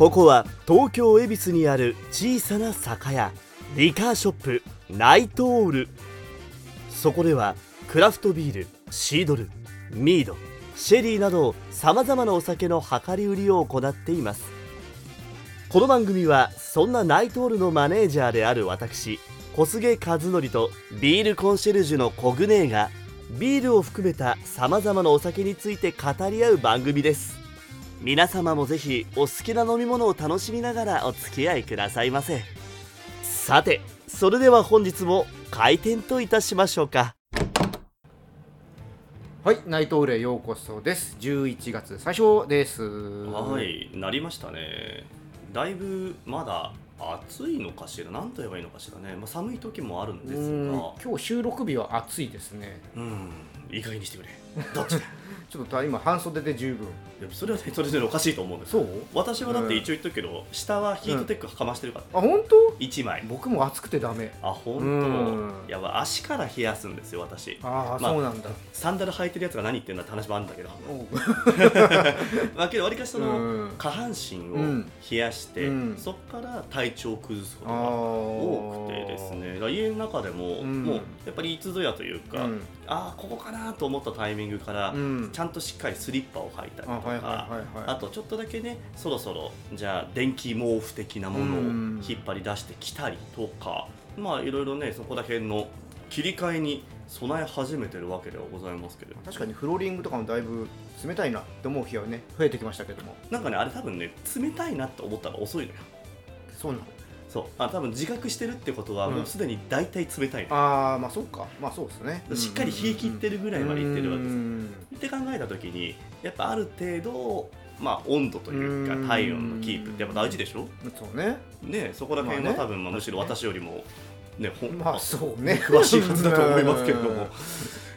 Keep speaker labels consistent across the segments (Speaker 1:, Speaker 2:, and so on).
Speaker 1: ここは東京恵比寿にある小さな酒屋リカーショップナイトオール。そこではクラフトビールシードルミードシェリーなどさまざまなお酒の量り売りを行っています。この番組はそんなナイトオールのマネージャーである私小菅和則とビールコンシェルジュのコグネーがビールを含めたさまざまなお酒について語り合う番組です。皆様もぜひお好きな飲み物を楽しみながらお付き合いくださいませさてそれでは本日も開店といたしましょうか
Speaker 2: はい、ナイトオールへようこそです。11月最初です。
Speaker 3: はい、なりましたね。だいぶまだ暑いのかしら、なんと言えばいいのかしらね。まあ、寒い時もあるん
Speaker 2: う
Speaker 3: です
Speaker 2: ん
Speaker 3: が、
Speaker 2: 今日収録日は暑いですね。
Speaker 3: うん、いい加減にしてくれ。どっちだ？
Speaker 2: ちょっと今半袖で十分。
Speaker 3: いやそれはね、それぞれおかしいと思うんです。
Speaker 2: そう？
Speaker 3: 私はだって一応言っとくけど、下はヒートテックかましてるから、
Speaker 2: あ、本当？
Speaker 3: 一枚。
Speaker 2: 僕も暑くてダメ。
Speaker 3: あ、本
Speaker 2: うん
Speaker 3: 当。いや、足から冷やすんですよ、私。
Speaker 2: ああ、
Speaker 3: まあ
Speaker 2: そうなんだ。
Speaker 3: サンダル履いてるやつが何言ってんだって話もあるんだけど、まあ、けど、わりかしその、
Speaker 2: うん
Speaker 3: 下半身を
Speaker 2: うん
Speaker 3: 冷やして、
Speaker 2: うん
Speaker 3: そこから体調を崩すこと
Speaker 2: あ
Speaker 3: が
Speaker 2: 多
Speaker 3: 多くてです。ね家の中でも、
Speaker 2: うん
Speaker 3: もうやっぱりいつぞやというか、
Speaker 2: うん。
Speaker 3: ああここかなと思ったタイミングから、
Speaker 2: うん。
Speaker 3: ちゃんとしっかりスリッパを履いたりとか
Speaker 2: あ
Speaker 3: とちょっとだけねそろそろじゃあ電気毛布的なものを
Speaker 2: うん。
Speaker 3: 引っ張り出してきたりとか、まあいろいろねそこら辺の切り替えに備え始めてるわけではございますけれど
Speaker 2: 確かにフローリングとかもだいぶ冷たいなって思う日はね増えてきましたけども。
Speaker 3: なんかねあれ多分ね冷たいなって思ったら遅いのよ。
Speaker 2: そうなの。
Speaker 3: そう。あ多分自覚してるってことは
Speaker 2: うん。
Speaker 3: もうすでに大体冷たいの、
Speaker 2: ああ、まあそうか。まあそうですね。
Speaker 3: しっかり冷え切ってるぐらいまでいってるわけです。
Speaker 2: うん
Speaker 3: って考えた時にやっぱある程度まあ温度というか
Speaker 2: うん。
Speaker 3: 体温のキープってやっぱ大事でしょ？
Speaker 2: そうね。
Speaker 3: ねそこら辺は多分まあむしろ私よりもねほん
Speaker 2: まあそうね。
Speaker 3: 詳しいはずだと思いますけれども。
Speaker 2: うん。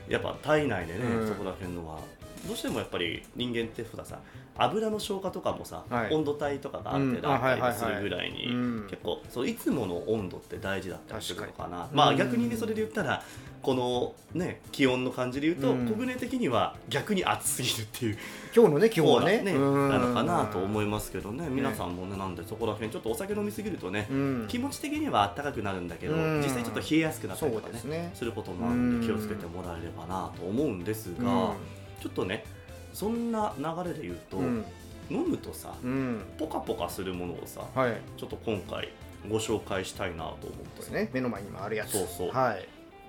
Speaker 3: やっぱ体内でね
Speaker 2: うん。
Speaker 3: そこら辺のはどうしてもやっぱり人間って普段さ油の消化とかもさ、
Speaker 2: はい。
Speaker 3: 温度帯とかがある程度
Speaker 2: うん。あ
Speaker 3: あったりするぐらいに、
Speaker 2: うん。
Speaker 3: 結構そういつもの温度って大事だったりするのかな
Speaker 2: に。
Speaker 3: まあ
Speaker 2: うん。
Speaker 3: 逆にねそれで言ったらこのね気温の感じで言うと、
Speaker 2: うん。
Speaker 3: 小舟的には逆に暑すぎるっていう
Speaker 2: 今日のね今日はね。
Speaker 3: なのかなと思いますけどね。皆さんもねなんでそこら辺ちょっとお酒飲みすぎるとね、
Speaker 2: うん。
Speaker 3: 気持ち的には暖かくなるんだけど、
Speaker 2: うん。
Speaker 3: 実際ちょっと冷えやすくなったりとかね
Speaker 2: すね。
Speaker 3: することもあるんで気をつけてもらえればなと思うんですが、ちょっとねそんな流れで言うと、
Speaker 2: うん。
Speaker 3: 飲むとさ
Speaker 2: うん。
Speaker 3: ポカポカするものをさ
Speaker 2: はい。
Speaker 3: ちょっと今回ご紹介したいなと思って
Speaker 2: ね。目の前にもあるやつ。
Speaker 3: そうそう。
Speaker 2: は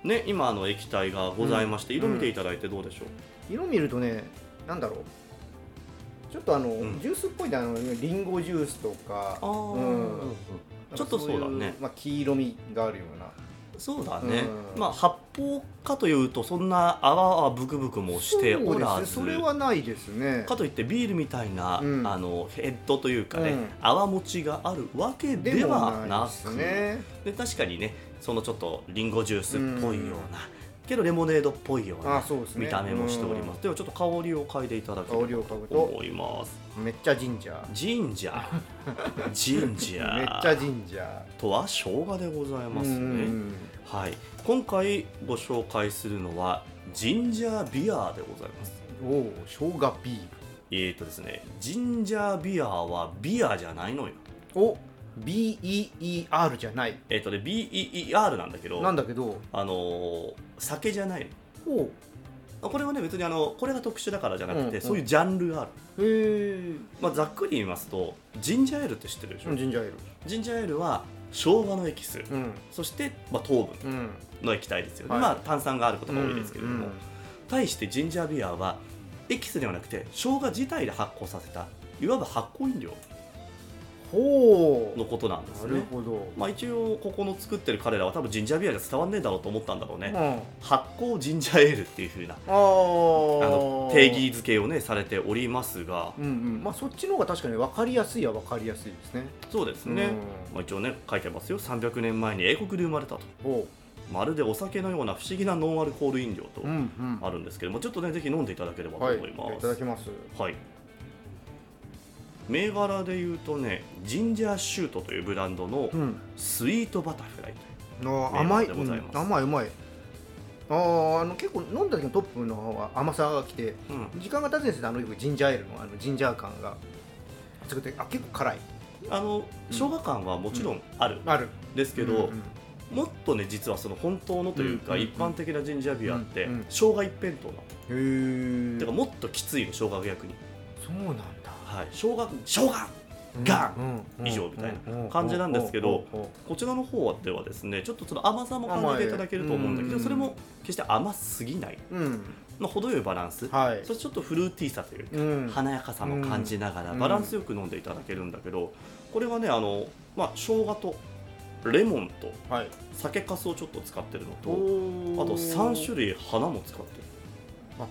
Speaker 2: い。
Speaker 3: ね今あの液体がございまして、
Speaker 2: うん。
Speaker 3: 色見ていただいてどうでしょう、
Speaker 2: 色見るとねなんだろう。ちょっとあの、
Speaker 3: ん。
Speaker 2: ジュースっぽいあのリンゴジュースとか
Speaker 3: あー。
Speaker 2: うん。
Speaker 3: ちょっとそうだね。
Speaker 2: まあ、黄色みがあるような
Speaker 3: そうだね、
Speaker 2: うん。
Speaker 3: まあ発泡かというとそんな泡はブクブクもしておらず。
Speaker 2: それはないですね。
Speaker 3: かといってビールみたいな、
Speaker 2: うん。
Speaker 3: あのヘッドというかね、
Speaker 2: うん。
Speaker 3: 泡持ちがあるわけでは
Speaker 2: ない
Speaker 3: な
Speaker 2: でね。
Speaker 3: で確かにねそのちょっとリンゴジュースっぽいような、けどレモネードっぽいような見た目もしております、ではちょっと香りを嗅いでいただければ。と。思います。
Speaker 2: めっちゃジンジャー。
Speaker 3: ジンジャー。ジンジャー。
Speaker 2: めっちゃジンジャー。
Speaker 3: とは生姜でございますね、
Speaker 2: うん
Speaker 3: はい。今回ご紹介するのはジンジャービアでございます。
Speaker 2: おお生姜ビール。
Speaker 3: えーとですねジンジャービアはビアじゃないのよ。
Speaker 2: お BEER じゃない。
Speaker 3: えっ、とね BEER なんだけど
Speaker 2: なんだけど。
Speaker 3: あのー酒じゃないの。
Speaker 2: お
Speaker 3: これはね別にあのこれが特殊だからじゃなくて、
Speaker 2: うんうん。
Speaker 3: そういうジャンルがある、
Speaker 2: へえ
Speaker 3: まあ、ざっくり言いますとジンジャーエールって知ってるでしょ、
Speaker 2: ジンジャーエール
Speaker 3: ジンジャーエールは生姜のエキス、
Speaker 2: うん。
Speaker 3: そして、まあ、糖分
Speaker 2: うん。
Speaker 3: の液体ですよね、
Speaker 2: はい。
Speaker 3: まあ炭酸があることが多いですけれども、
Speaker 2: うん
Speaker 3: 対してジンジャービアはエキスではなくて生姜自体で発酵させたいわば発酵飲料のことなんですね。
Speaker 2: なるほど、
Speaker 3: まあ一応ここの作ってる彼らは多分ジンジャービアじゃ伝わんねえだろうと思ったんだろうね、
Speaker 2: うん。
Speaker 3: 発酵ジンジャーエールっていう風な
Speaker 2: あ
Speaker 3: の定義づけをねされておりますが。
Speaker 2: うんうん。まあそっちの方が確かに分かりやすいは分かりやすいですね。
Speaker 3: そうですね、
Speaker 2: うん。
Speaker 3: まあ、一応ね書いてますよ。300年前に英国で生まれたと。
Speaker 2: ほ
Speaker 3: まるでお酒のような不思議なノンアルコール飲料と
Speaker 2: ううんうん。
Speaker 3: あるんですけどもちょっとねぜひ飲んでいただければと
Speaker 2: はい
Speaker 3: 思います、
Speaker 2: いただきます。
Speaker 3: はい銘柄で言うとねジンジャーシュートというブランドの
Speaker 2: うん。
Speaker 3: スイートバタフライという
Speaker 2: あ甘い、
Speaker 3: でございます。
Speaker 2: うん。甘いうまい。あーあの結構飲んだ時のトップの方は甘さがきて
Speaker 3: うん。
Speaker 2: 時間が経つにつれてあのよくジンジャーエールのあのジンジャー感が作ってあ結構辛い。
Speaker 3: あの生姜感はもちろんある。ん
Speaker 2: ある。
Speaker 3: ですけど、もっとね実はその本当のというか、
Speaker 2: うん
Speaker 3: 一般的なジンジャービアって、
Speaker 2: うんうん
Speaker 3: 生姜一辺倒なの、
Speaker 2: へえ
Speaker 3: だからもっときついの生姜が逆に。
Speaker 2: そうなんだ
Speaker 3: はい。生姜生姜ガン以上みたいな感じなんですけどこちらの方ではですねちょっとその甘さも感じていただけると思うんだけどそれも決して甘すぎない、
Speaker 2: うん。
Speaker 3: まあ、程よいバランス、
Speaker 2: はい。
Speaker 3: そしてちょっとフルーティーさというか、
Speaker 2: うん。
Speaker 3: 華やかさも感じながら
Speaker 2: うん。
Speaker 3: バランスよく飲んでいただけるんだけどこれはねあの、まあ、生姜とレモンと
Speaker 2: はい。
Speaker 3: 酒粕をちょっと使ってるのと
Speaker 2: お
Speaker 3: あと3種類花も使ってる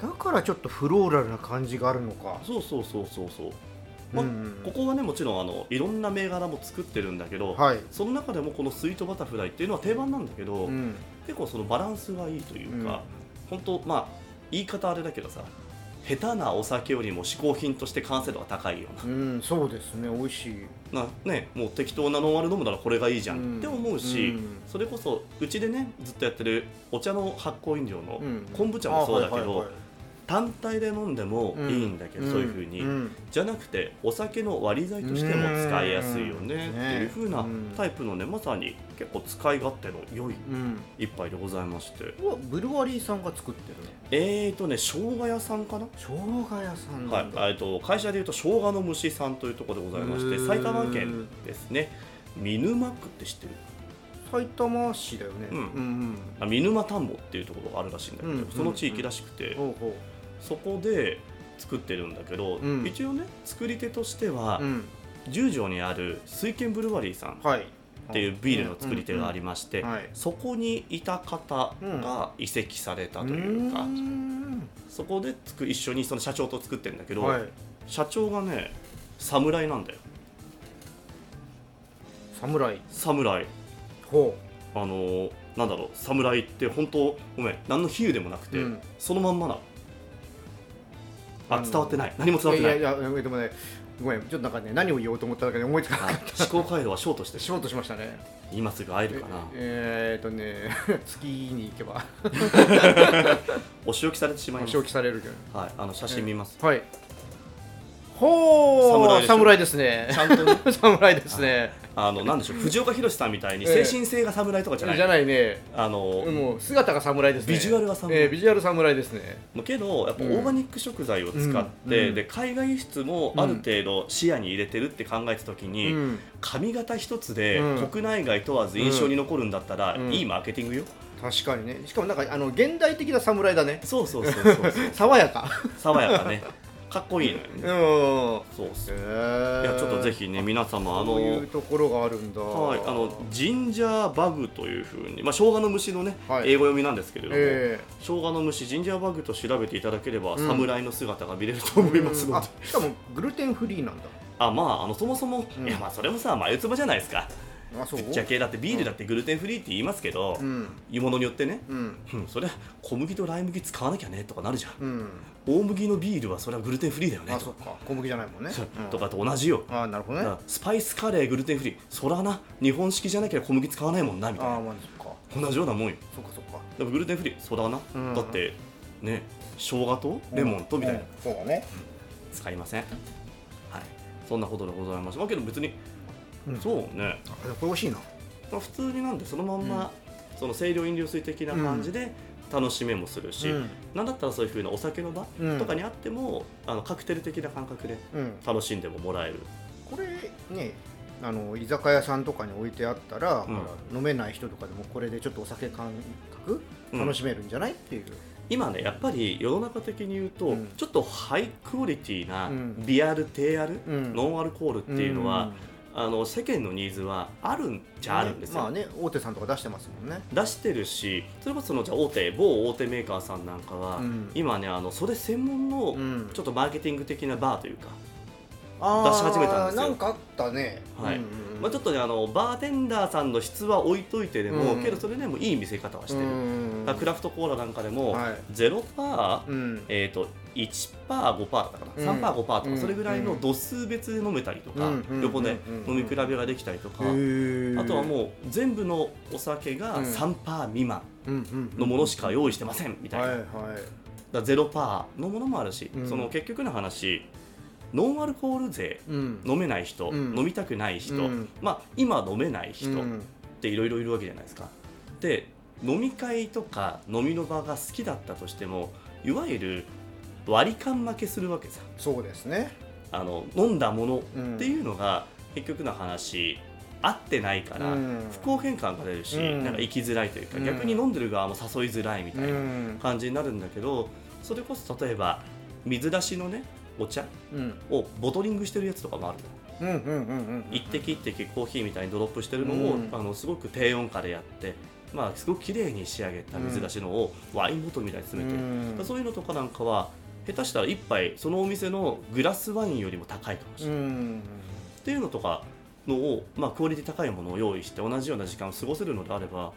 Speaker 2: だからちょっとフローラルな感じがあるのか。
Speaker 3: そうそうそうそうそう、まあ
Speaker 2: うん
Speaker 3: ここはねもちろんあのいろんな銘柄も作ってるんだけど、
Speaker 2: はい。
Speaker 3: その中でもこのスイートバタフライっていうのは定番なんだけど、
Speaker 2: うん。
Speaker 3: 結構そのバランスがいいというか、本当まあ言い方あれだけどさ下手なお酒よりも嗜好品として完成度が高いような。
Speaker 2: うんそうですね美味しい。
Speaker 3: なね、もう適当なノンアル飲むならこれがいいじゃんって思うし、
Speaker 2: うん。
Speaker 3: それこそうちでねずっとやってるお茶の発酵飲料の
Speaker 2: うん。
Speaker 3: 昆布茶もそうだけど、単体で飲んでもいいんだけど、そういうふうに、
Speaker 2: ん。
Speaker 3: じゃなくてお酒の割り剤としても使いやすいよね
Speaker 2: うん
Speaker 3: っていうふうな
Speaker 2: ね
Speaker 3: タイプのねまさに結構使い勝手の良い
Speaker 2: うん。
Speaker 3: 一杯でございまして。
Speaker 2: うわブルワリーさんが作ってるね
Speaker 3: えーとね生姜屋さんかな？
Speaker 2: 生姜屋さん
Speaker 3: は
Speaker 2: ないんだ、
Speaker 3: えーと会社でいうと生姜の虫さんというところでございまして埼玉県ですね。見沼区って知ってる？
Speaker 2: 埼玉市だよね。
Speaker 3: うん。
Speaker 2: うん
Speaker 3: あ見沼田んぼっていうところがあるらしいんだけど、
Speaker 2: うん
Speaker 3: その地域らしくて、
Speaker 2: うんほう。ほ
Speaker 3: そこで作ってるんだけど、
Speaker 2: うん。
Speaker 3: 一応ね作り手としては
Speaker 2: う、うん。
Speaker 3: 十条にある水軒ブルワリーさんっ
Speaker 2: はい。
Speaker 3: ていうビールの作り手がありまして、そこにいた方が移籍されたというか、
Speaker 2: ーん。
Speaker 3: そこで作一緒にその社長と作ってるんだけど、
Speaker 2: はい。
Speaker 3: 社長がね侍なんだよ。
Speaker 2: 侍
Speaker 3: 侍
Speaker 2: ほ
Speaker 3: あのーなんだろう侍って本当ごめん何の比喩でもなくて、
Speaker 2: うん。
Speaker 3: そのまんまなのあ伝わってない。何も
Speaker 2: う
Speaker 3: 伝わってない。
Speaker 2: いやいやでもねごめん。ちょっとなんかね何を言おうと思っただけで思いつかなかっ
Speaker 3: あ思考回路はショートして
Speaker 2: たしようとしましたね。
Speaker 3: 今すぐ会えるかな。
Speaker 2: ええー、っとね 月に行けば。
Speaker 3: お仕置きされてしまいます。
Speaker 2: 消記されるけど。
Speaker 3: はいあの写真見ます、
Speaker 2: はい。ほう
Speaker 3: 侍で
Speaker 2: すね。
Speaker 3: ちゃんとね。
Speaker 2: 侍ですね
Speaker 3: あのなんでしょう藤岡弘さんみたいに
Speaker 2: ええ。
Speaker 3: 精神性が侍とかじゃない、
Speaker 2: じゃないね。
Speaker 3: あの
Speaker 2: もう姿が侍ですね。
Speaker 3: ビジュアルが侍。
Speaker 2: えービジュアル侍ですね。
Speaker 3: けどやっぱオ
Speaker 2: うん。
Speaker 3: ーガニック食材を使って、
Speaker 2: うん。
Speaker 3: で海外輸出もある程度視野に入れてるって考えた時
Speaker 2: う
Speaker 3: に、
Speaker 2: ん。
Speaker 3: 髪型一つで
Speaker 2: うん。
Speaker 3: 国内外問わず印象に残るんだったら、
Speaker 2: うん。
Speaker 3: いいマーケティングよ、
Speaker 2: 確かにね。しかもなんかあの現代的な侍だね。
Speaker 3: そうそうそうそうそう。
Speaker 2: 爽やか。
Speaker 3: 爽やかねかっこいいね
Speaker 2: うん。
Speaker 3: そうそう
Speaker 2: え
Speaker 3: いやちょっとぜひね皆様あの
Speaker 2: そういうところがあるんだ。
Speaker 3: はい、あのジンジャーバグというふうに、まあ、生姜の虫のね、
Speaker 2: はい。
Speaker 3: 英語読みなんですけれども、
Speaker 2: え
Speaker 3: 生姜の虫ジンジャーバグと調べていただければ、
Speaker 2: うん。
Speaker 3: 侍の姿が見れると
Speaker 2: ー
Speaker 3: 思いますので、
Speaker 2: あしかもグルテンフリーなんだ。
Speaker 3: あまああのそもそも、
Speaker 2: うん。
Speaker 3: いやまあそれもさ眉唾じゃないですかぶっちゃけだってビールだってグルテンフリーって言いますけど、
Speaker 2: うん。
Speaker 3: 湯物によってね、
Speaker 2: うん。
Speaker 3: うん、それは小麦とライ麦使わなきゃねとかなるじゃん。
Speaker 2: うん。
Speaker 3: 大麦のビールはそれはグルテンフリーだよね
Speaker 2: か。小麦じゃないもんね。
Speaker 3: とかと同じよ。
Speaker 2: あなるほどね。
Speaker 3: スパイスカレーグルテンフリー。そらな日本式じゃなきゃ小麦使わないもんなみたいな。
Speaker 2: あまあそっか。
Speaker 3: 同じようなもんよ。
Speaker 2: そっかそっか。
Speaker 3: でもグルテンフリーそらな、
Speaker 2: うん。
Speaker 3: だってね生姜とレモンとみたいな、
Speaker 2: うん。そうだね。
Speaker 3: 使いません。はい。そんなことでございますまあけど別に、
Speaker 2: うん。
Speaker 3: そうね、
Speaker 2: あこれ美味しいな。
Speaker 3: まあ、普通になんでそのまんま、その清涼飲料水的な感じで楽しめもするし、
Speaker 2: うん。
Speaker 3: なんだったらそういうふうなお酒の場
Speaker 2: うん。
Speaker 3: とかにあっても、あのカクテル的な感覚で
Speaker 2: うん。
Speaker 3: 楽しんでももらえる。
Speaker 2: これねあの居酒屋さんとかに置いてあったら、飲めない人とかでもこれでちょっとお酒感覚
Speaker 3: うん。
Speaker 2: 楽しめるんじゃないっていう、
Speaker 3: 今ねやっぱり世の中的に言うと、
Speaker 2: うん。
Speaker 3: ちょっとハイクオリティな
Speaker 2: うん。
Speaker 3: ビアル低アル、
Speaker 2: うん。
Speaker 3: ノンアルコールっていうのは、あの世間のニーズはあるんじゃあるんですよ、
Speaker 2: まあね大手さんとか出してますもんね。
Speaker 3: 出してるしそれこそそのじゃあ大手某大手メーカーさんなんかは、
Speaker 2: うん。
Speaker 3: 今ねあのそれ専門の
Speaker 2: うん。
Speaker 3: ちょっとマーケティング的なバーというか、
Speaker 2: あー
Speaker 3: 出し始めたんですよ。
Speaker 2: なんかあったね。
Speaker 3: はい。
Speaker 2: うんうん
Speaker 3: まあ、ちょっとねあのバーテンダーさんの質は置いといてでも、
Speaker 2: うん。
Speaker 3: けどそれでもいい見せ方はしてる、
Speaker 2: う
Speaker 3: クラフトコーラなんかでも、
Speaker 2: はい。
Speaker 3: 0パー、
Speaker 2: うん。
Speaker 3: えー、と1パー5パーだったかな、
Speaker 2: うん。
Speaker 3: 3パー5パーとか、
Speaker 2: うん。
Speaker 3: それぐらいの度数別で飲めたりとか、横で
Speaker 2: うん。
Speaker 3: 飲み比べができたりとか、あとはもう全部のお酒が
Speaker 2: うん。
Speaker 3: 3パー未満のものしか用意してませんみたいな、
Speaker 2: はいはい。
Speaker 3: だから0パーのものもあるし、
Speaker 2: うん。
Speaker 3: その結局の話ノンアルコール税
Speaker 2: うん。
Speaker 3: 飲めない人、
Speaker 2: うん。
Speaker 3: 飲みたくない人、
Speaker 2: うん。
Speaker 3: まあ、今飲めない人っ
Speaker 2: うん。
Speaker 3: ていろいろいるわけじゃないですか。で飲み会とか飲みの場が好きだったとしてもいわゆる割り勘負けするわけさ
Speaker 2: そうですね。
Speaker 3: あの飲んだもの
Speaker 2: うん。
Speaker 3: っていうのが結局の話合ってないから、
Speaker 2: うん。
Speaker 3: 不公平感が出るし、
Speaker 2: うん。
Speaker 3: なんか生きづらいというか、
Speaker 2: うん。
Speaker 3: 逆に飲んでる側も誘いづらいみたいな
Speaker 2: うん。
Speaker 3: 感じになるんだけどそれこそ例えば水出しのねお茶
Speaker 2: うん。
Speaker 3: をボトリングしてるやつとかもある一滴一滴コーヒーみたいにドロップしてるのを、
Speaker 2: うん。
Speaker 3: あのすごく低温化でやって、まあ、すごく綺麗に仕上げた水出しのをワインボトルみたいに詰めてる、
Speaker 2: うん。
Speaker 3: そういうのとかなんかは下手したら一杯そのお店のグラスワインよりも高いかもしれない、
Speaker 2: うん。
Speaker 3: っていうのとかのを、まあ、クオリティ高いものを用意して同じような時間を過ごせるのであれば、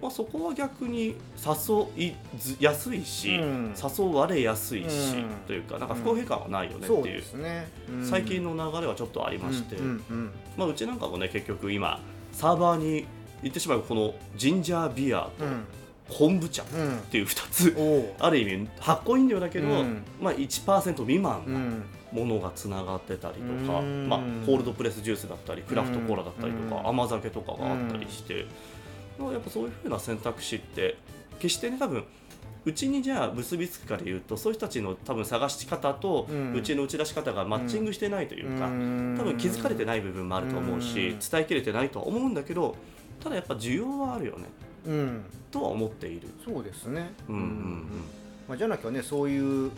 Speaker 3: まあ、そこは逆に誘いずやすいし、
Speaker 2: うん。
Speaker 3: 誘われやすいし、
Speaker 2: うん。
Speaker 3: というかなんか不公平感はないよねって
Speaker 2: そう。
Speaker 3: いう、
Speaker 2: ですね。
Speaker 3: 最近の流れはちょっとありまして、
Speaker 2: うんうん
Speaker 3: まあ、うちなんかもね結局今サーバーに言ってしまえばこのジンジャービアと
Speaker 2: うん。
Speaker 3: 昆布茶っ
Speaker 2: うん
Speaker 3: ていう2つ、ある意味発酵飲料だけど、
Speaker 2: うん。
Speaker 3: まあ、1%未満
Speaker 2: う
Speaker 3: なん。ものがつながってたりとか、
Speaker 2: うん。
Speaker 3: まあ、コールドプレスジュースだったりクラフトコーラだったりとか、
Speaker 2: うん。
Speaker 3: 甘酒とかがあったりして、まあ、やっぱそういうふうな選択肢って決してね多分うちにじゃあ結びつくかでいうとそういう人たちの多分探し方と
Speaker 2: うん。
Speaker 3: うちの打ち出し方がマッチングしてないというか、多分気づかれてない部分もあると思うし、
Speaker 2: うん。
Speaker 3: 伝えきれてないとは思うんだけどただやっぱ需要はあるよね。
Speaker 2: うん。
Speaker 3: とは思っている。
Speaker 2: そうですね。
Speaker 3: うんうんうん。
Speaker 2: まあじゃなきゃねそういう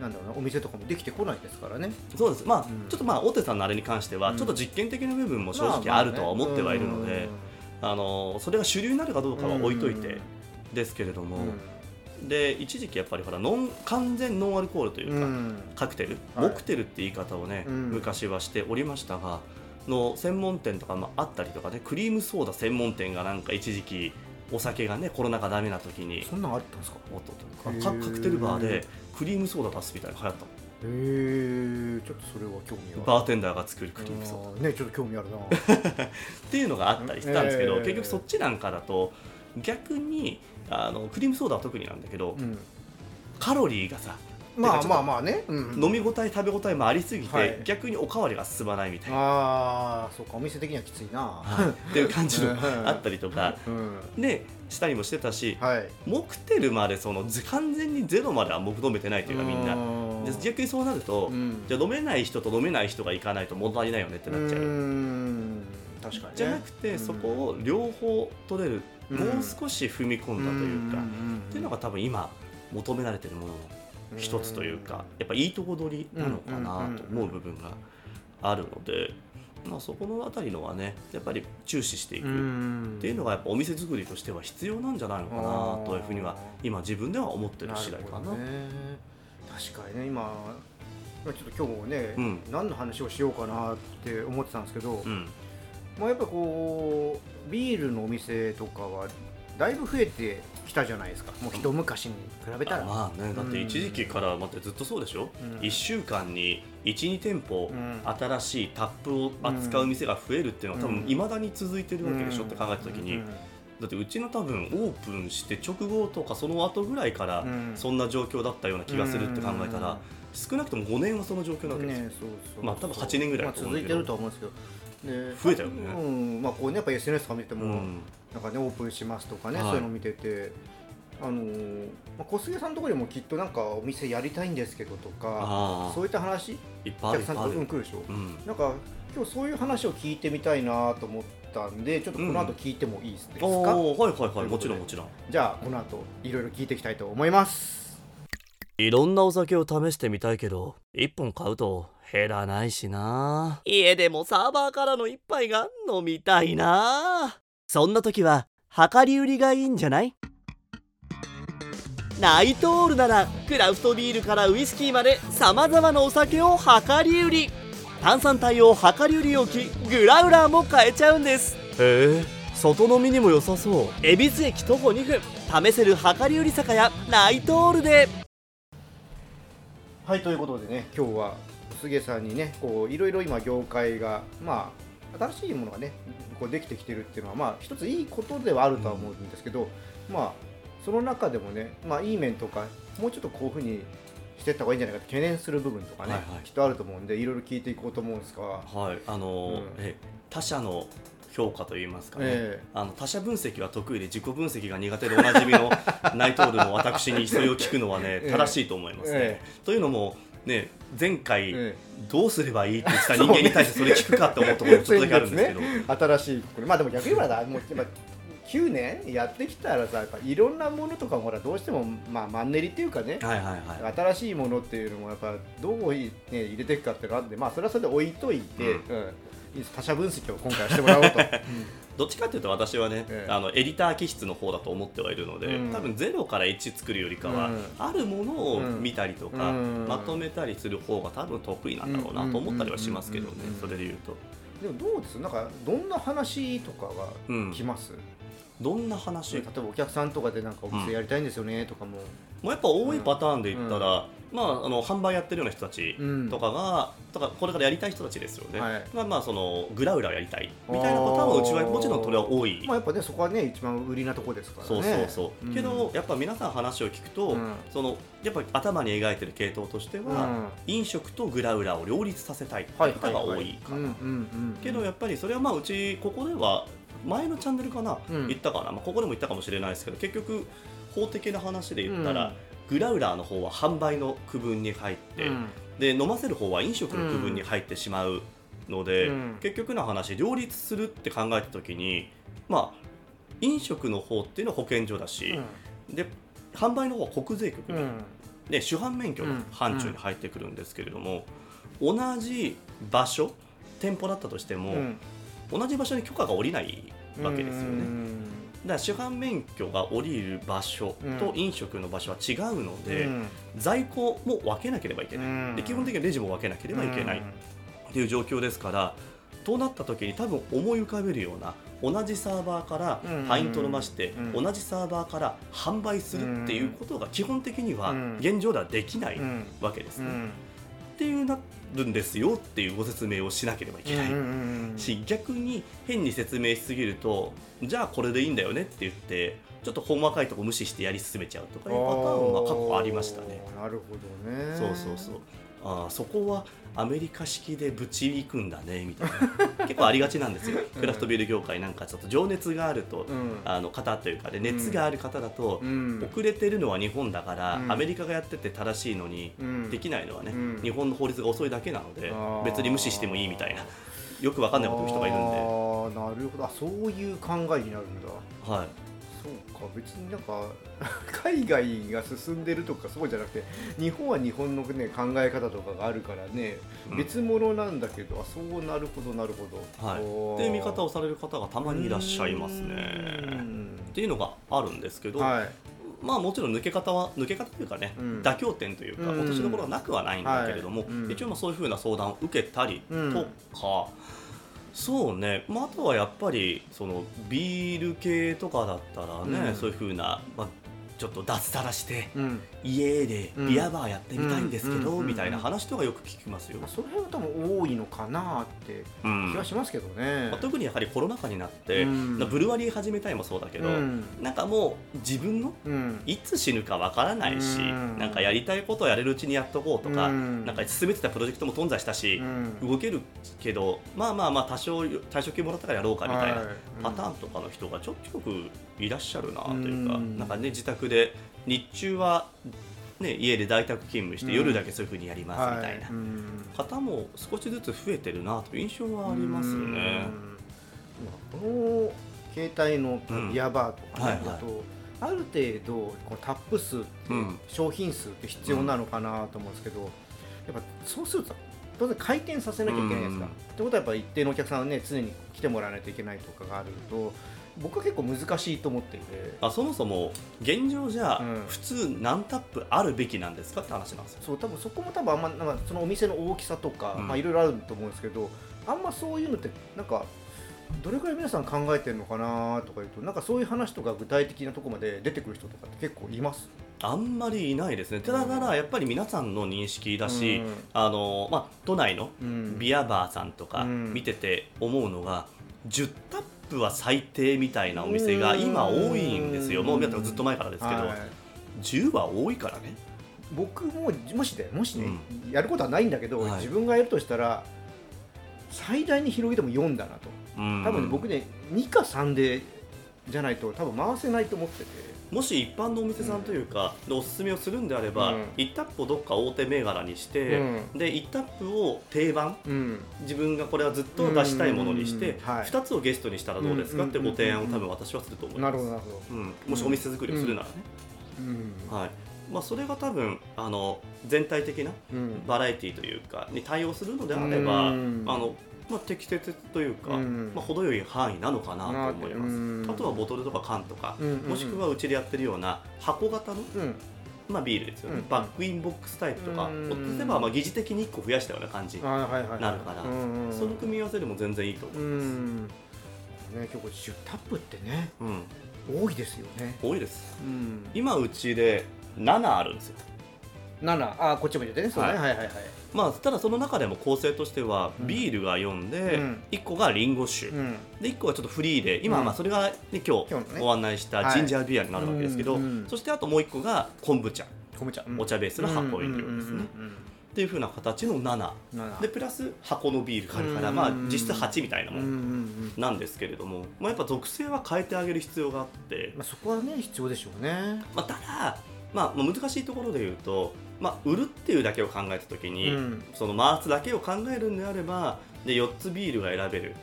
Speaker 2: なんだろうなお店とかもできてこないですからね。
Speaker 3: そうです。まあ、
Speaker 2: うん。
Speaker 3: ちょっとまあ大手さんのあれに関しては、
Speaker 2: うん。
Speaker 3: ちょっと実験的な部分も正直あるとは思ってはいるので、あのそれが主流になるかどうかは置いといてですけれども、で一時期やっぱりほらノン完全ノンアルコールというか、カクテル、
Speaker 2: はい。
Speaker 3: モクテルって言い方をね、
Speaker 2: うん。
Speaker 3: 昔はしておりましたがの専門店とかもあったりとかねクリームソーダ専門店がなんか一時期お酒がねコロナ禍ダメな時に
Speaker 2: そんなんあったんですか？
Speaker 3: おっとっと
Speaker 2: へー
Speaker 3: カカクテルバーでクリームソーダ出すみたいなの流行ったの
Speaker 2: へえちょっとそれは興味は
Speaker 3: バーテンダーが作るクリームソーダ。
Speaker 2: ねちょっと興味あるな。
Speaker 3: っていうのがあったりしたんですけど、
Speaker 2: えー。
Speaker 3: 結局そっちなんかだと逆にあのクリームソーダは特になんだけど、
Speaker 2: うん。
Speaker 3: カロリーがさ
Speaker 2: まあまあまあね、うん。
Speaker 3: 飲み応え食べ応えもありすぎて、
Speaker 2: はい。
Speaker 3: 逆におかわりが進まないみたいな、
Speaker 2: ああそうかお店的にはきついな、
Speaker 3: はい。っていう感じの
Speaker 2: うん。
Speaker 3: あったりとか。
Speaker 2: うん。
Speaker 3: でしたりもしてたし
Speaker 2: はい。
Speaker 3: モクテルまでそのず完全にゼロまでは求めてないというかみんな。
Speaker 2: う
Speaker 3: で逆にそうなると、
Speaker 2: うん。
Speaker 3: じゃあ飲めない人と飲めない人が行かないと物足りないよねってなっちゃう。
Speaker 2: ん。確かにね。
Speaker 3: じゃなくて、
Speaker 2: うん。
Speaker 3: そこを両方取れる、
Speaker 2: うん
Speaker 3: もう少し踏み込んだというか、っていうのが多分今求められてるものの一つというか、やっぱいいとこ取りなのかなと思う部分があるので、まあ、そこのあたりのはねやっぱり注視していくっていうのがやっぱお店作りとしては必要なんじゃないのかなというふうには今自分では思ってる次第かな。
Speaker 2: るほどね確かにね今まあちょっと今日ね、
Speaker 3: うん。
Speaker 2: 何の話をしようかなって思ってたんですけど、
Speaker 3: うん。
Speaker 2: まあ、やっぱこうビールのお店とかはだいぶ増えてきたじゃないですか。もう一昔に比べたら、
Speaker 3: まあねだって一時期から待ってずっとそうでしょ、
Speaker 2: うん。
Speaker 3: 1週間に12店舗
Speaker 2: うん。
Speaker 3: 新しいタップを扱う店が増えるっていうのは多
Speaker 2: うん。
Speaker 3: 分いまだに続いてるわけでしょ
Speaker 2: うん
Speaker 3: って考えた時に。
Speaker 2: うん
Speaker 3: だってうちの多分オープンして直後とかその後ぐらいから
Speaker 2: うん。
Speaker 3: そんな状況だったような気がするって考えたら少なくとも5年はその状況なわけですよ。
Speaker 2: ねそうそう。
Speaker 3: まあ多分8年ぐらい
Speaker 2: まあ続いてるとは思うんですけど。で
Speaker 3: 増えたよね。
Speaker 2: うん。まあこうねやっぱ SNS とか見てても、
Speaker 3: うん。
Speaker 2: なんかねオープンしますとかね、
Speaker 3: はい。
Speaker 2: そういうの見ててあのーまあ、小菅さんのところにもきっとなんかお店やりたいんですけどとかそういった話
Speaker 3: いっぱいあ
Speaker 2: お客さんと来るでしょ、
Speaker 3: うん。
Speaker 2: なんか今日そういう話を聞いてみたいなと思ったんでちょっとこの後聞いてもいいですか、
Speaker 3: おーはいはい
Speaker 2: と
Speaker 3: はいもちろんもちろん。
Speaker 2: じゃあこの後いろいろ聞いていきたいと思います。
Speaker 1: いろんなお酒を試してみたいけど1本買うと減らないしな。家でもサーバーからの一杯が飲みたいな。そんな時は量り売りがいいんじゃない？ナイトオールならクラフトビールからウイスキーまでさまざまなお酒を量り売り炭酸帯を量り売り置きグラウラーも買えちゃうんです。へえ。外飲みにも良さそう。恵比寿駅徒歩2分。試せる量り売り酒屋ナイトオールで
Speaker 2: はいということでね今日は小菅さんにねこういろいろ今業界がまあ新しいものがねこうできてきてるっていうのはまあ一ついいことではあるとは思うんですけど、まあその中でもねまあいい面とかもうちょっとこういうふうにしてった方がいいんじゃないかって懸念する部分とかね、
Speaker 3: はいはい。
Speaker 2: きっとあると思うんでいろいろ聞いていこうと思うんですが、
Speaker 3: はい。あのー
Speaker 2: うん。
Speaker 3: え他者の評価といいますかね、
Speaker 2: え
Speaker 3: あの他者分析は得意で自己分析が苦手でおなじみのナイトールの私にそれを聞くのはね
Speaker 2: ええ。
Speaker 3: 正しいと思いますね。
Speaker 2: え
Speaker 3: というのもね前回、
Speaker 2: え
Speaker 3: どうすればいいって言ってた人間に対してそれ聞くかって思うところもちょっとだけあるんですけど、
Speaker 2: 新しいこれまあでも逆に言えばさもう9年やってきたらさやっぱいろんなものとかもほらどうしてもまあマンネリっていうかね
Speaker 3: はいはいはい。
Speaker 2: 新しいものっていうのもやっぱどうい、ね、入れていくかっていうのがあってまあそれはそれで置いといて、
Speaker 3: うん。
Speaker 2: うん。他者分析を今回はしてもらおうと、
Speaker 3: どっちかというと私はね、
Speaker 2: ええ。
Speaker 3: あのエディター気質の方だと思ってはいるので、
Speaker 2: うん。
Speaker 3: 多分0から1作るよりかは、
Speaker 2: うん。
Speaker 3: あるものを見たりとか、
Speaker 2: うん。
Speaker 3: まとめたりする方が多分得意なんだろうなと思ったりはしますけどね、
Speaker 2: うん。
Speaker 3: それで言うと。
Speaker 2: でもどうです？なんかどんな話とかが
Speaker 3: うん。
Speaker 2: 来ます、
Speaker 3: どんな話、
Speaker 2: 例えばお客さんとかでなんかお店やりたいんですよねとかも、
Speaker 3: もうやっぱ多いパターンで言ったら、まあ、あの販売やってるような人たち
Speaker 2: うん
Speaker 3: とかが、とかこれからやりたい人たちですよね、
Speaker 2: はい。
Speaker 3: がまあ、そのグラウラをやりたいみたいなパターンはうちはもちろんそれは多い、
Speaker 2: まあ、やっぱねそこはね一番売りなとこですからね。
Speaker 3: そうそうそう、
Speaker 2: ん。
Speaker 3: けどやっぱ皆さん話を聞くと、
Speaker 2: うん。
Speaker 3: そのやっぱり頭に描いてる系統としては、飲食とグラウラを両立させたいっていう方が多いかな、
Speaker 2: うんうんうん。
Speaker 3: けどやっぱりそれはまあうちここでは前のチャンネルかな、
Speaker 2: うん。
Speaker 3: 言ったかな、まあ、ここでも言ったかもしれないですけど結局法的な話で言ったら、
Speaker 2: うん。
Speaker 3: グラウラーの方は販売の区分に入って、
Speaker 2: うん。
Speaker 3: で飲ませる方は飲食の区分に入ってしまうので、
Speaker 2: うん。
Speaker 3: 結局の話両立するって考えた時にまあ飲食の方っていうのは保健所だし、で販売の方は国税局に、
Speaker 2: うん。
Speaker 3: で主犯免許の範疇に入ってくるんですけれども、同じ場所店舗だったとしても、
Speaker 2: うん
Speaker 3: 同じ場所に許可が下りないわけですよね。
Speaker 2: うん。
Speaker 3: だから主犯免許が下りる場所と飲食の場所は違うので、
Speaker 2: うん。
Speaker 3: 在庫も分けなければいけない、
Speaker 2: うん。
Speaker 3: で基本的にレジも分けなければいけないっていう状況ですから、となった時に多分思い浮かべるような同じサーバーから
Speaker 2: うん。
Speaker 3: パイントを伸ばして、
Speaker 2: うん。
Speaker 3: 同じサーバーから販売するっていうことが基本的には
Speaker 2: うん。
Speaker 3: 現状ではできない
Speaker 2: うん。
Speaker 3: わけですね。
Speaker 2: うん。
Speaker 3: っていうなるんですよっていうご説明をしなければいけない。し逆に変に説明しすぎるとじゃあこれでいいんだよねって言ってちょっと細かいとこ無視してやり進めちゃうとかいうパターンは過去ありましたね。
Speaker 2: なるほどね
Speaker 3: そうそうそうあーそこはアメリカ式でぶち行くんだねみたいな。結構ありがちなんですよ。クラフトビール業界なんかちょっと情熱があると、
Speaker 2: うん。
Speaker 3: あの方というかで熱がある方だと、
Speaker 2: うん。
Speaker 3: 遅れてるのは日本だから、
Speaker 2: うん。
Speaker 3: アメリカがやってて正しいのに、
Speaker 2: うん。
Speaker 3: できないのはね、
Speaker 2: うん。
Speaker 3: 日本の法律が遅いだけなので別に無視してもいいみたいな。よくわかんないこと人がいるんで、
Speaker 2: あーなるほど。あそういう考えになるんだ。
Speaker 3: はい、
Speaker 2: そうか別になんか 海外が進んでるとかそうじゃなくて日本は日本の、ね、考え方とかがあるからね、
Speaker 3: うん。
Speaker 2: 別物なんだけどあそうなるほどなるほど、
Speaker 3: はい、っていう見方をされる方がたまにいらっしゃいます
Speaker 2: う
Speaker 3: ね。
Speaker 2: ん。
Speaker 3: っていうのがあるんですけど、
Speaker 2: はい。
Speaker 3: まあもちろん抜け方は抜け方というかね、
Speaker 2: うん。
Speaker 3: 妥協点というか
Speaker 2: うん。
Speaker 3: 落としどころはなくはないんだけれども、
Speaker 2: はい。うん。
Speaker 3: 一応まあそういうふうな相談を受けたり
Speaker 2: うん。
Speaker 3: とか、そうね、まあ、あとはやっぱりそのビール系とかだったらね、
Speaker 2: うん。
Speaker 3: そういうふうな、まあ、ちょっと脱サラして
Speaker 2: うん
Speaker 3: 家でビアバーやってみたいんですけど、
Speaker 2: うん
Speaker 3: みたいな話とかよく聞きますよ。
Speaker 2: まあ、その辺は多分多いのかなって
Speaker 3: うん。
Speaker 2: 気はしますけどね、
Speaker 3: まあ、特にやはりコロナ禍になって、
Speaker 2: うん。
Speaker 3: ブルワリー始めたいもそうだけど、
Speaker 2: うん。
Speaker 3: なんかもう自分の
Speaker 2: うん。
Speaker 3: いつ死ぬかわからないし、
Speaker 2: うん。
Speaker 3: なんかやりたいことをやれるうちにやっとこうとか、
Speaker 2: うん。
Speaker 3: なんか進めてたプロジェクトも頓挫したし
Speaker 2: う、ん。
Speaker 3: 動けるけどまあまあまあ多少退職金もらったからやろうかみたいな
Speaker 2: はい
Speaker 3: パターンとかの人がちょくちょくいらっしゃるなというか、
Speaker 2: うん。
Speaker 3: なんかね自宅で日中は、ね、家で在宅勤務して
Speaker 2: うん。
Speaker 3: 夜だけそういうふうにやりますみたいな。方も少しずつ増えてるなという印象はありますよね。
Speaker 2: うん。この携帯のビアバーとかね、
Speaker 3: うんはいはい。
Speaker 2: あとある程度このタップ数って、
Speaker 3: うん。
Speaker 2: 商品数って必要なのかなと思うんですけど、やっぱそうすると当然回転させなきゃいけないですか。
Speaker 3: うん。
Speaker 2: ってことはやっぱ一定のお客さんはね常に来てもらわないといけないとかがあると僕は結構難しいと思っていて。
Speaker 3: あそもそも現状じゃ
Speaker 2: うん。
Speaker 3: 普通何タップあるべきなんですかって話なんですよ。
Speaker 2: そう多分そこも多分あんまなんかそのお店の大きさとか、
Speaker 3: うん。
Speaker 2: まあいろいろあると思うんですけどあんまそういうのってなんかどれくらい皆さん考えてるのかなとか言うとなんかそういう話とか具体的なところまで出てくる人とかって結構います。
Speaker 3: あんまりいないですね。ただただやっぱり皆さんの認識だし、
Speaker 2: うん。
Speaker 3: あのまあ都内の
Speaker 2: うん。
Speaker 3: ビアバーさんとか
Speaker 2: うん。
Speaker 3: 見てて思うのが、10タップは最低みたいなお店が今多いんですよ。
Speaker 2: うん
Speaker 3: もう皆さんずっと前からですけど、
Speaker 2: はい
Speaker 3: 10は多いからね。
Speaker 2: 僕ももしでもしね、やることはないんだけど、
Speaker 3: はい。
Speaker 2: 自分がやるとしたら最大に広げても4だなと。
Speaker 3: うん。
Speaker 2: 多分ね僕ね2か3でじゃないと多分回せないと思ってて
Speaker 3: もし一般のお店さんというか、でおすすめをするんであれば、
Speaker 2: うん。
Speaker 3: 1タップをどっか大手銘柄にして、
Speaker 2: うん。
Speaker 3: で1タップを定番
Speaker 2: うん。
Speaker 3: 自分がこれはずっと出したいものにして、
Speaker 2: うん。はい。
Speaker 3: 2つをゲストにしたらどうですか？ってご提案を多分私はすると思います、うん、もしお店作りをするならね、
Speaker 2: うん。
Speaker 3: はい。まあ、それが多分あの全体的な
Speaker 2: うん。
Speaker 3: バラエティというかに対応するのであれば、
Speaker 2: うん。
Speaker 3: あのまあ、適切というか、
Speaker 2: うん
Speaker 3: まあ、程よい範囲なのかなと思います、
Speaker 2: うん
Speaker 3: あとはボトルとか缶とか、もしくはうちでやってるような箱型の、
Speaker 2: うん。
Speaker 3: まあ、ビールですよね、
Speaker 2: うん。
Speaker 3: バックインボックスタイプとか、
Speaker 2: うん
Speaker 3: 例えばまあ疑似的に1個増やしたような感じ。になるから、その組み合わせでも全然いいと思
Speaker 2: う
Speaker 3: います、
Speaker 2: んね今日これ10タップってね
Speaker 3: うん。
Speaker 2: 多いですよね。
Speaker 3: 多いです。
Speaker 2: うん。
Speaker 3: 今うちで7あるんですよ。
Speaker 2: 7あこっちも入れてね。そうね。
Speaker 3: はい。
Speaker 2: はいはいはい
Speaker 3: まあただその中でも構成としては
Speaker 2: うん。
Speaker 3: ビールが4で、
Speaker 2: うん。
Speaker 3: 1個がリンゴ酒、
Speaker 2: うん。
Speaker 3: で1個はちょっとフリーで今
Speaker 2: うん。
Speaker 3: まあそれが、ね、今日ご案内した
Speaker 2: はい。
Speaker 3: ジンジャービアになるわけですけど、
Speaker 2: うんうん
Speaker 3: そしてあともう1個がコンブチャ。っ
Speaker 2: 昆布茶。
Speaker 3: お茶ベースの箱飲料ですね。
Speaker 2: うんうんうん
Speaker 3: ていう風な形の7
Speaker 2: うん7
Speaker 3: でプラス箱のビールがあるから、
Speaker 2: うん
Speaker 3: まあ実質8みたいなも
Speaker 2: うん。
Speaker 3: なんですけれども、まあ、やっぱ属性は変えてあげる必要があって、
Speaker 2: まあそこはね必要でしょうね。
Speaker 3: まあ、ただ、まあ、まあ難しいところで言うと、まあ、売るっていうだけを考えた時に、
Speaker 2: うん。
Speaker 3: その回すだけを考えるんであればで4つビールが選べる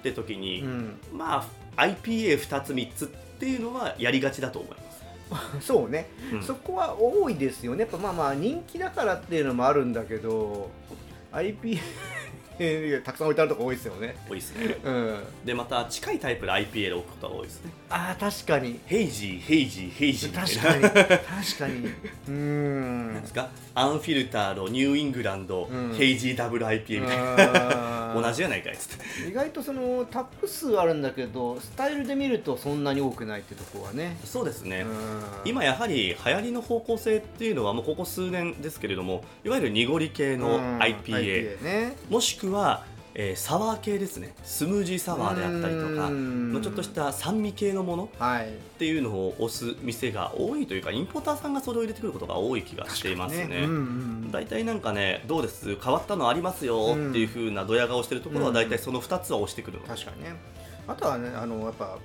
Speaker 3: って時に、
Speaker 2: うん。
Speaker 3: まあ IPA2 つ3つっていうのはやりがちだと思います。
Speaker 2: そうね。
Speaker 3: うん。
Speaker 2: そこは多いですよね。やっぱまあまあ人気だからっていうのもあるんだけど IP たくさん置いてあるとこ多いですよね。
Speaker 3: 多いですね。
Speaker 2: うん。
Speaker 3: でまた近いタイプで IPA で置くことが多いですね。
Speaker 2: ああ確かに。
Speaker 3: ヘイジーヘイジーヘイジー。みたい
Speaker 2: 確
Speaker 3: な。
Speaker 2: かに。確かに。うーん。
Speaker 3: なんですか？アンフィルターのニューイングランド、
Speaker 2: うん。
Speaker 3: ヘイジーダブル IPA みたいな。同じやないかいっつって。
Speaker 2: 意外とそのタップ数あるんだけどスタイルで見るとそんなに多くないってとこはね。
Speaker 3: そうですね。
Speaker 2: うん。
Speaker 3: 今やはり流行りの方向性っていうのはもうここ数年ですけれどもいわゆる濁り系の
Speaker 2: うん。
Speaker 3: IPA、
Speaker 2: IPA ね。
Speaker 3: もしくは、えーサワー系ですね。スムージーサワーであったりとかちょっとした酸味系のもの
Speaker 2: はい。
Speaker 3: っていうのを推す店が多いというかインポーターさんがそれを入れてくることが多い気がしていますね。
Speaker 2: うんうん
Speaker 3: 大体なんかねどうです？変わったのありますよっていう風なドヤ顔してるところは
Speaker 2: うん。
Speaker 3: 大体その2つは押してくるの、
Speaker 2: 確かにね。あとはねあのやっぱ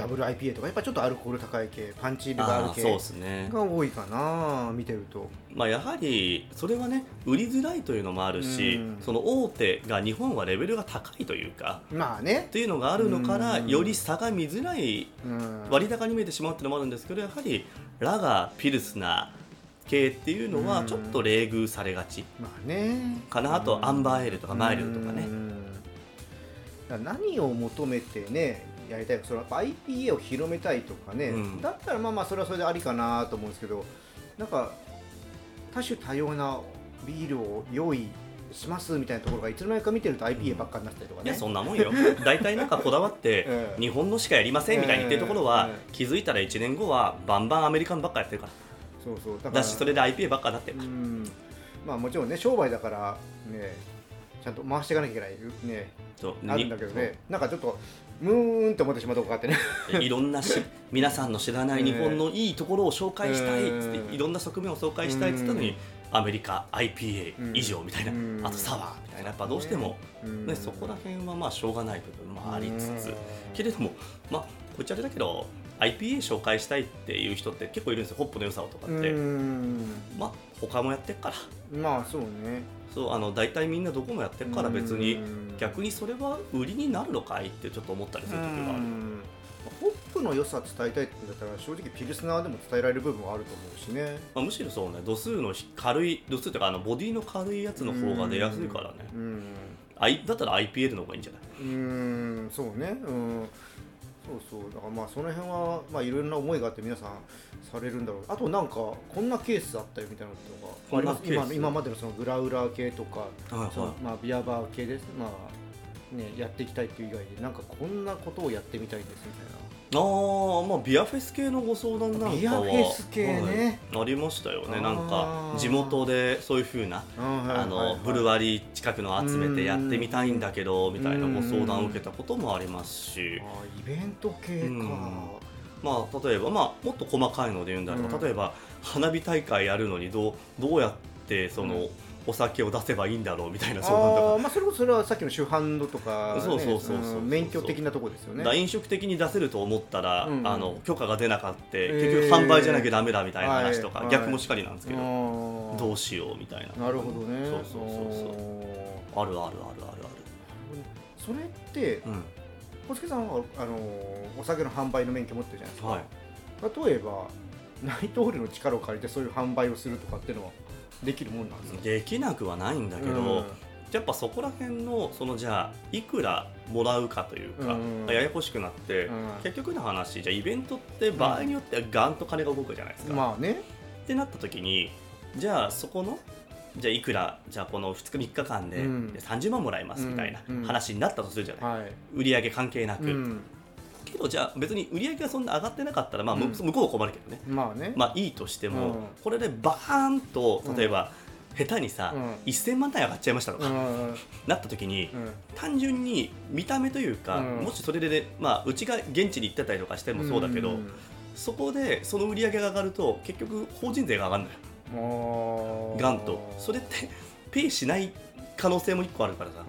Speaker 2: ダブル IPA とかやっぱちょっとアルコール高い系パンチがある系
Speaker 3: あーそうですね。
Speaker 2: が多いかな見てると。
Speaker 3: まあ、やはりそれはね売りづらいというのもあるし、
Speaker 2: うん。
Speaker 3: その大手が日本はレベルが高いというか
Speaker 2: まあね。
Speaker 3: っていうのがあるのから
Speaker 2: うん。
Speaker 3: より差が見づらい
Speaker 2: うん。
Speaker 3: 割高に見えてしまうっていうのもあるんですけどやはりラガーピルスナー系っていうのは
Speaker 2: うん。
Speaker 3: ちょっと冷遇されがち
Speaker 2: まあね。
Speaker 3: かな。あとアンバーエールとかマイルドとかね。
Speaker 2: 何を求めてねやりたいかその IPA を広めたいとかね、
Speaker 3: うん。
Speaker 2: だったらまあまあそれはそれでありかなと思うんですけどなんか多種多様なビールを用意しますみたいなところがいつの間にか見てると IPA ばっかになったりとかね、
Speaker 3: いやそんなもんよ。大体なんかこだわって
Speaker 2: ええ。
Speaker 3: 日本のしかやりませんみたいに言ってるところは
Speaker 2: ええ。
Speaker 3: 気づいたら1年後はバンバンアメリカンばっかやってるから。
Speaker 2: そうそう。だから
Speaker 3: だしそれで IPA ばっかになってるから。
Speaker 2: うん。まあもちろんね商売だからねちゃんと回していかなきゃいけないね
Speaker 3: そう。
Speaker 2: あるんだけどね。なんかちょっとムーンって思ってしまうとこがあってね。
Speaker 3: いろんなし皆さんの知らない日本のいいところを紹介したいっつって、
Speaker 2: うん。
Speaker 3: いろんな側面を紹介したいっつったのに、
Speaker 2: うん。
Speaker 3: アメリカ IPA
Speaker 2: うん。
Speaker 3: 以上みたいな、
Speaker 2: うん。
Speaker 3: あとサワーみたいなやっぱどうしても、
Speaker 2: うん。
Speaker 3: ね、そこら辺はまあしょうがない部分もありつつ、
Speaker 2: うん。
Speaker 3: けれどもまあこっちあれだけど IPA 紹介したいっていう人って結構いるんですよ。ホップの良さをとかって、
Speaker 2: うん。
Speaker 3: まあ他もやってっから。
Speaker 2: まあそうね
Speaker 3: そうあの大体みんなどこもやってっから別に。
Speaker 2: うん
Speaker 3: 逆にそれは売りになるのかいってちょっと思ったりする時がある。
Speaker 2: うん。ホップの良さ伝えたいってんだったら正直ピルスナーでも伝えられる部分はあると思うしね。
Speaker 3: まあ、むしろそうね。度数の軽い度数というかあのボディの軽いやつの方が出やすいからね。だったら IPL の方がいいんじゃない？
Speaker 2: うん。そうね。うんそうそう。だからまあその辺はまあいろいろな思いがあって皆さんされるんだろう。あとなんかこんなケースあったよみたいなのが
Speaker 3: こんな
Speaker 2: あります？今今までのそのグラウラー系とか、
Speaker 3: はい
Speaker 2: そのまあビアバー系です。まあねやっていきたいっていう以外でなんかこんなことをやってみたいですみたいな
Speaker 3: あーまあビアフェス系のご相談なんかは
Speaker 2: ビアフェス系ね。
Speaker 3: はいありましたよね。なんか地元でそういうふうなあのブル
Speaker 2: ワ
Speaker 3: ワリー近くの集めてやってみたいんだけどみたいなご相談を受けたこともありますし。
Speaker 2: あイベント系か、
Speaker 3: うん。まあ、例えば、まあ、もっと細かいので言うんだと、
Speaker 2: うん。
Speaker 3: 例えば花火大会やるのにどうどうやってその、
Speaker 2: うん
Speaker 3: お酒を出せばいいんだろうみたいな相談とか。
Speaker 2: あーまあそれこそそれはさっきの主犯度とか、ね、
Speaker 3: そうそうそうそう
Speaker 2: 免許的なとこですよね。
Speaker 3: だ飲食的に出せると思ったら、
Speaker 2: うんうん。
Speaker 3: あの許可が出なかった、結局販売じゃなきゃダメだみたいな話とか、
Speaker 2: はい。はい
Speaker 3: 逆もしかりなんですけど、
Speaker 2: ど
Speaker 3: どうしようみたいな。
Speaker 2: なるほどね。
Speaker 3: そうそうそうそう。
Speaker 2: お
Speaker 3: あるあるあるある。
Speaker 2: ーそれって
Speaker 3: ある、
Speaker 2: 小助さんはあのお酒の販売の免許持ってるじゃないです
Speaker 3: うん、
Speaker 2: か、
Speaker 3: はい。
Speaker 2: 例えばナイトホールの力を借りてそういう販売をするとかっていうのはできるもんなんですか
Speaker 3: できなくはないんだけど、
Speaker 2: うん。
Speaker 3: やっぱそこら辺のそのじゃあいくらもらうかというか、
Speaker 2: うん。
Speaker 3: ややこしくなって、
Speaker 2: うん。
Speaker 3: 結局の話じゃあイベントって場合によってはガンと金が動くじゃないですか。
Speaker 2: まあね。
Speaker 3: ってなった時にじゃあそこのじゃあいくらじゃあこの2日3日間で,、
Speaker 2: うん。
Speaker 3: で30万もらいますみたいな
Speaker 2: うん。
Speaker 3: 話になったとするじゃない、
Speaker 2: はい、
Speaker 3: 売り上げ関係なく、
Speaker 2: うん、
Speaker 3: けどじゃあ別に売り上げがそんな上がってなかったら、まあ向こうは困るけどね。
Speaker 2: まあね、
Speaker 3: まあいいとしても、
Speaker 2: うん。
Speaker 3: これでバーンと例えば、下手にさ、
Speaker 2: うん。
Speaker 3: 1000万単位上がっちゃいましたとか、なった時に、
Speaker 2: うん。
Speaker 3: 単純に見た目というか、
Speaker 2: うん。
Speaker 3: もしそれで、ねまあ、うちが現地に行ってたりとかしてもそうだけど、
Speaker 2: ん
Speaker 3: そこでその売り上げが上がると結局法人税が上がるのよ
Speaker 2: もう
Speaker 3: ガンと。それってペイしない可能性も1個あるからさ、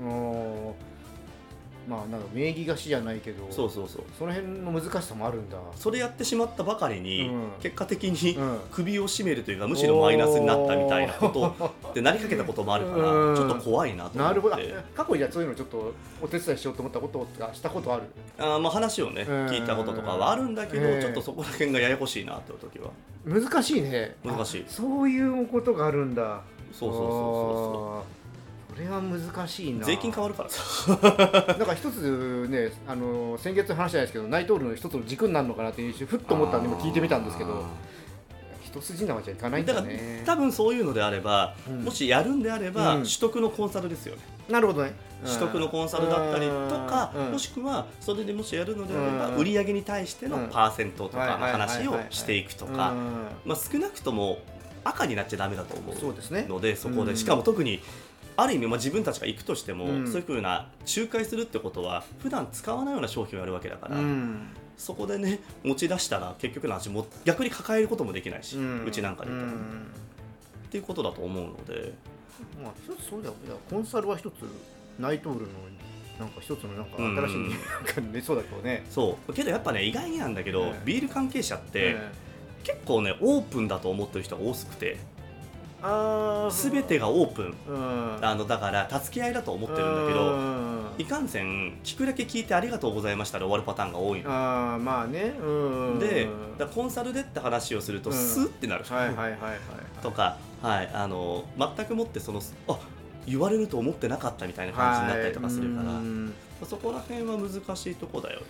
Speaker 2: まあなんか名義貸しじゃないけど
Speaker 3: そうそうそう。
Speaker 2: その辺の難しさもあるんだ。
Speaker 3: それやってしまったばかりに、
Speaker 2: うん。
Speaker 3: 結果的に
Speaker 2: うん。
Speaker 3: 首を絞めるというかむしろマイナスになったみたいなことってなりかけたこともあるから、
Speaker 2: うん。
Speaker 3: ちょっと怖いなと思って。
Speaker 2: なるほど。あ過去にそういうのちょっとお手伝いしようと思ったこととかしたことある？
Speaker 3: あーまあ話をね、
Speaker 2: うん。
Speaker 3: 聞いたこととかはあるんだけど、
Speaker 2: ええ。
Speaker 3: ちょっとそこら辺がややこしいなって時は。
Speaker 2: 難しいね。
Speaker 3: 難しい。
Speaker 2: あそういうことがあるんだ。
Speaker 3: そうそうそうそ
Speaker 2: あー。それは難しいうな。
Speaker 3: 税金変わるからさ。
Speaker 2: なんか一つねあの先月話したんですけどナイトールの一つの軸になるのかなっていうふっと思ったんで今聞いてみたんですけど一筋縄じゃいかないん
Speaker 3: だから
Speaker 2: だね
Speaker 3: 多分そういうのであれば、
Speaker 2: うん。
Speaker 3: もしやるんであれば、
Speaker 2: うん。
Speaker 3: 取得のコンサルですよね。
Speaker 2: なるほどね。
Speaker 3: 取得のコンサルだったりとか、
Speaker 2: うん。
Speaker 3: もしくはそれでもしやるのであれば、
Speaker 2: うん。
Speaker 3: 売り上げに対しての
Speaker 2: うん。
Speaker 3: パーセントとかの話をしていくとか、
Speaker 2: うん。
Speaker 3: まあ、少なくとも赤になっちゃダメだと思
Speaker 2: そうですね。
Speaker 3: うのでそこで、
Speaker 2: うん。
Speaker 3: しかも特にある意味、まあ、自分たちが行くとしても、
Speaker 2: うん。
Speaker 3: そういうふうな仲介するってことは普段使わないような商品をやるわけだから、
Speaker 2: うん。
Speaker 3: そこでね持ち出したら結局の話も逆に抱えることもできないし、うちなんかで言ったら、
Speaker 2: うん。
Speaker 3: っていうことだと思うので。
Speaker 2: まあ一つそうだよ。コンサルは一つナイトールのなんか一つのなんか
Speaker 3: うん。
Speaker 2: 新しいなんか出そうだけどね、
Speaker 3: そう。けどやっぱね意外になんだけど、
Speaker 2: ええ
Speaker 3: ビール関係者って、
Speaker 2: え
Speaker 3: 結構ねオープンだと思ってる人が多くて全てがオー。プン
Speaker 2: うん。
Speaker 3: あのだから助け合いだと思ってるんだけ
Speaker 2: う
Speaker 3: ど
Speaker 2: ん。
Speaker 3: いかんせん聞くだけ聞いてありがとうございましたで終わるパターンが多いの。
Speaker 2: あーまあね。うん。
Speaker 3: でだコンサルでって話をすると
Speaker 2: うん。
Speaker 3: スーってなる、
Speaker 2: はいはいはいはい。
Speaker 3: とか、はい、あの全くもってそのあ言われると思ってなかったみたいな感じになったりとかするから、
Speaker 2: はい。うん。
Speaker 3: そこら辺は難しいとこだよね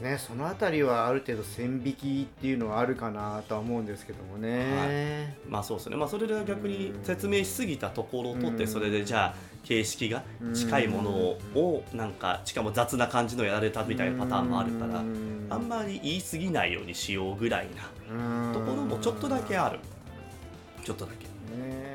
Speaker 2: ですね。そのあたりはある程度線引きっていうのはあるかなとは思うんですけどもね、
Speaker 3: まあそうですね、まあ、それで逆に説明しすぎたところを取って、
Speaker 2: うん。
Speaker 3: それでじゃあ形式が近いものをなんかしかも雑な感じのやられたみたいなパターンもあるから
Speaker 2: うん。
Speaker 3: あんまり言い過ぎないようにしようぐらいなところもちょっとだけある。ちょっとだけ。
Speaker 2: ね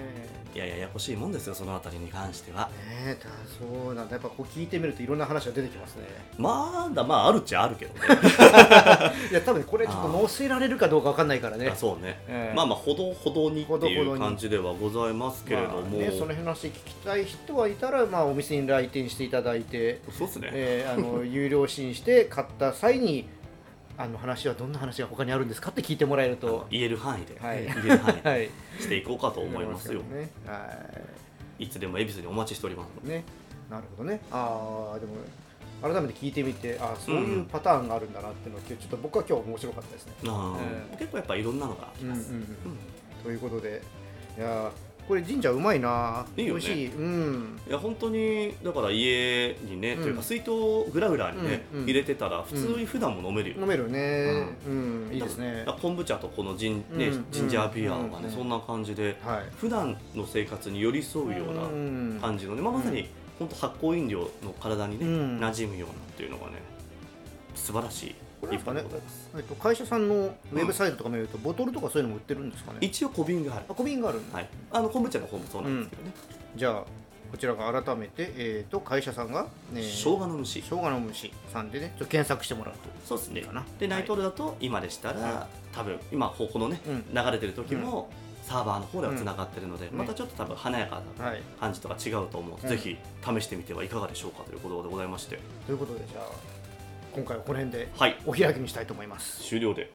Speaker 3: いやいやややこしいもんですよそのあたりに関しては。
Speaker 2: えねえだそうなんだ。やっぱこう聞いてみるといろんな話が出てきますね。
Speaker 3: まだまああるっちゃあるけどね。
Speaker 2: いや多分これちょっと載せられるかどうかわかんないからね。
Speaker 3: あそうね、
Speaker 2: ええ。
Speaker 3: まあまあほどほどにって
Speaker 2: ほどほどに
Speaker 3: いう感じではございますけれども、
Speaker 2: まあね、その辺の話聞きたい人はいたら、まあ、お店に来店していただいて、
Speaker 3: そうですね、
Speaker 2: えーあの有料試飲して買った際にあの話はどんな話が他にあるんですかって聞いてもらえると、
Speaker 3: 言える範囲で、
Speaker 2: はい。
Speaker 3: 言える範囲で
Speaker 2: はい、
Speaker 3: していこうかと思いますよ。
Speaker 2: 思い。ね。はい
Speaker 3: つでも恵比寿にお待ちしております。
Speaker 2: ね、なるほどね。ああ、でも改めて聞いてみて、あーそういうパターンがあるんだなっていうのは、ちょっと僕は今日面白かったですね。
Speaker 3: で、あー
Speaker 2: え
Speaker 3: 結構やっぱいろんなのがあり
Speaker 2: うんうんうん
Speaker 3: ます、うん。
Speaker 2: ということで、いやーこれ神社うまいな。
Speaker 3: いいよね。
Speaker 2: 美味しい。うん。
Speaker 3: いや本当にだから家にね、
Speaker 2: うん。
Speaker 3: というか水筒グラグラにね、
Speaker 2: うんうん。
Speaker 3: 入れてたら普通に普段も飲めるよ、
Speaker 2: 飲めるね。うん、いいですね。
Speaker 3: 昆布茶とこのジン,、ね
Speaker 2: うん。
Speaker 3: ジンジャービアがね、
Speaker 2: うん。
Speaker 3: そんな感じで
Speaker 2: はい。
Speaker 3: 普段の生活に寄り添うような感じのね、まあ、まさに本当発酵飲料の体にね、
Speaker 2: うん。
Speaker 3: 馴染むようなっていうのがね素晴らしい
Speaker 2: これかね。えっと、会社さんのウェブサイトとか見ると、ボトルとかそういうのも売ってるんですかね。
Speaker 3: 一応小瓶がある。
Speaker 2: あ小瓶があるんだ、
Speaker 3: はい、あの昆布茶の方もそうなんですけどね、
Speaker 2: じゃあここちらが改めて、えー、と会社さんが、ね、
Speaker 4: 生姜の虫
Speaker 2: 生姜の虫さんでねちょっと検索してもらうと。
Speaker 4: そうですね。
Speaker 2: かな。
Speaker 4: でナイトールだと今でしたら、
Speaker 2: は
Speaker 4: 多分今ここのね、
Speaker 2: うん。
Speaker 4: 流れてる時も、サーバーの方ではつながってるので、
Speaker 2: ん。
Speaker 4: またちょっと多分華やかな
Speaker 2: はい。
Speaker 4: 感じとか違うと思うので、
Speaker 2: うん。
Speaker 4: ぜひ試してみてはいかがでしょうかということでございまして。
Speaker 2: ということでじゃあ今回はこの辺で
Speaker 4: はい。
Speaker 2: お開きにしたいと思います。
Speaker 4: 終了で。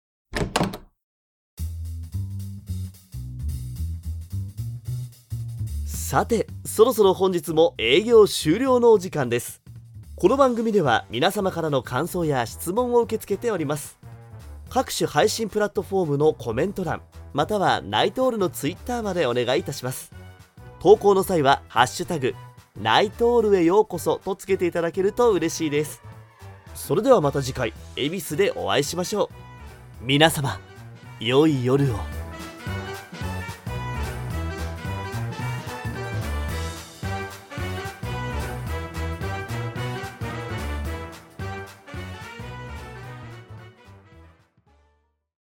Speaker 3: さてそろそろ本日も営業終了のお時間です。この番組では皆様からの感想や質問を受け付けております。各種配信プラットフォームのコメント欄またはナイトールのツイッターまでお願いいたします。投稿の際は「ハッシュタグナイトールへようこそ」とつけていただけると嬉しいですそれではまた次回恵比寿でお会いしましょう。皆様良い夜を。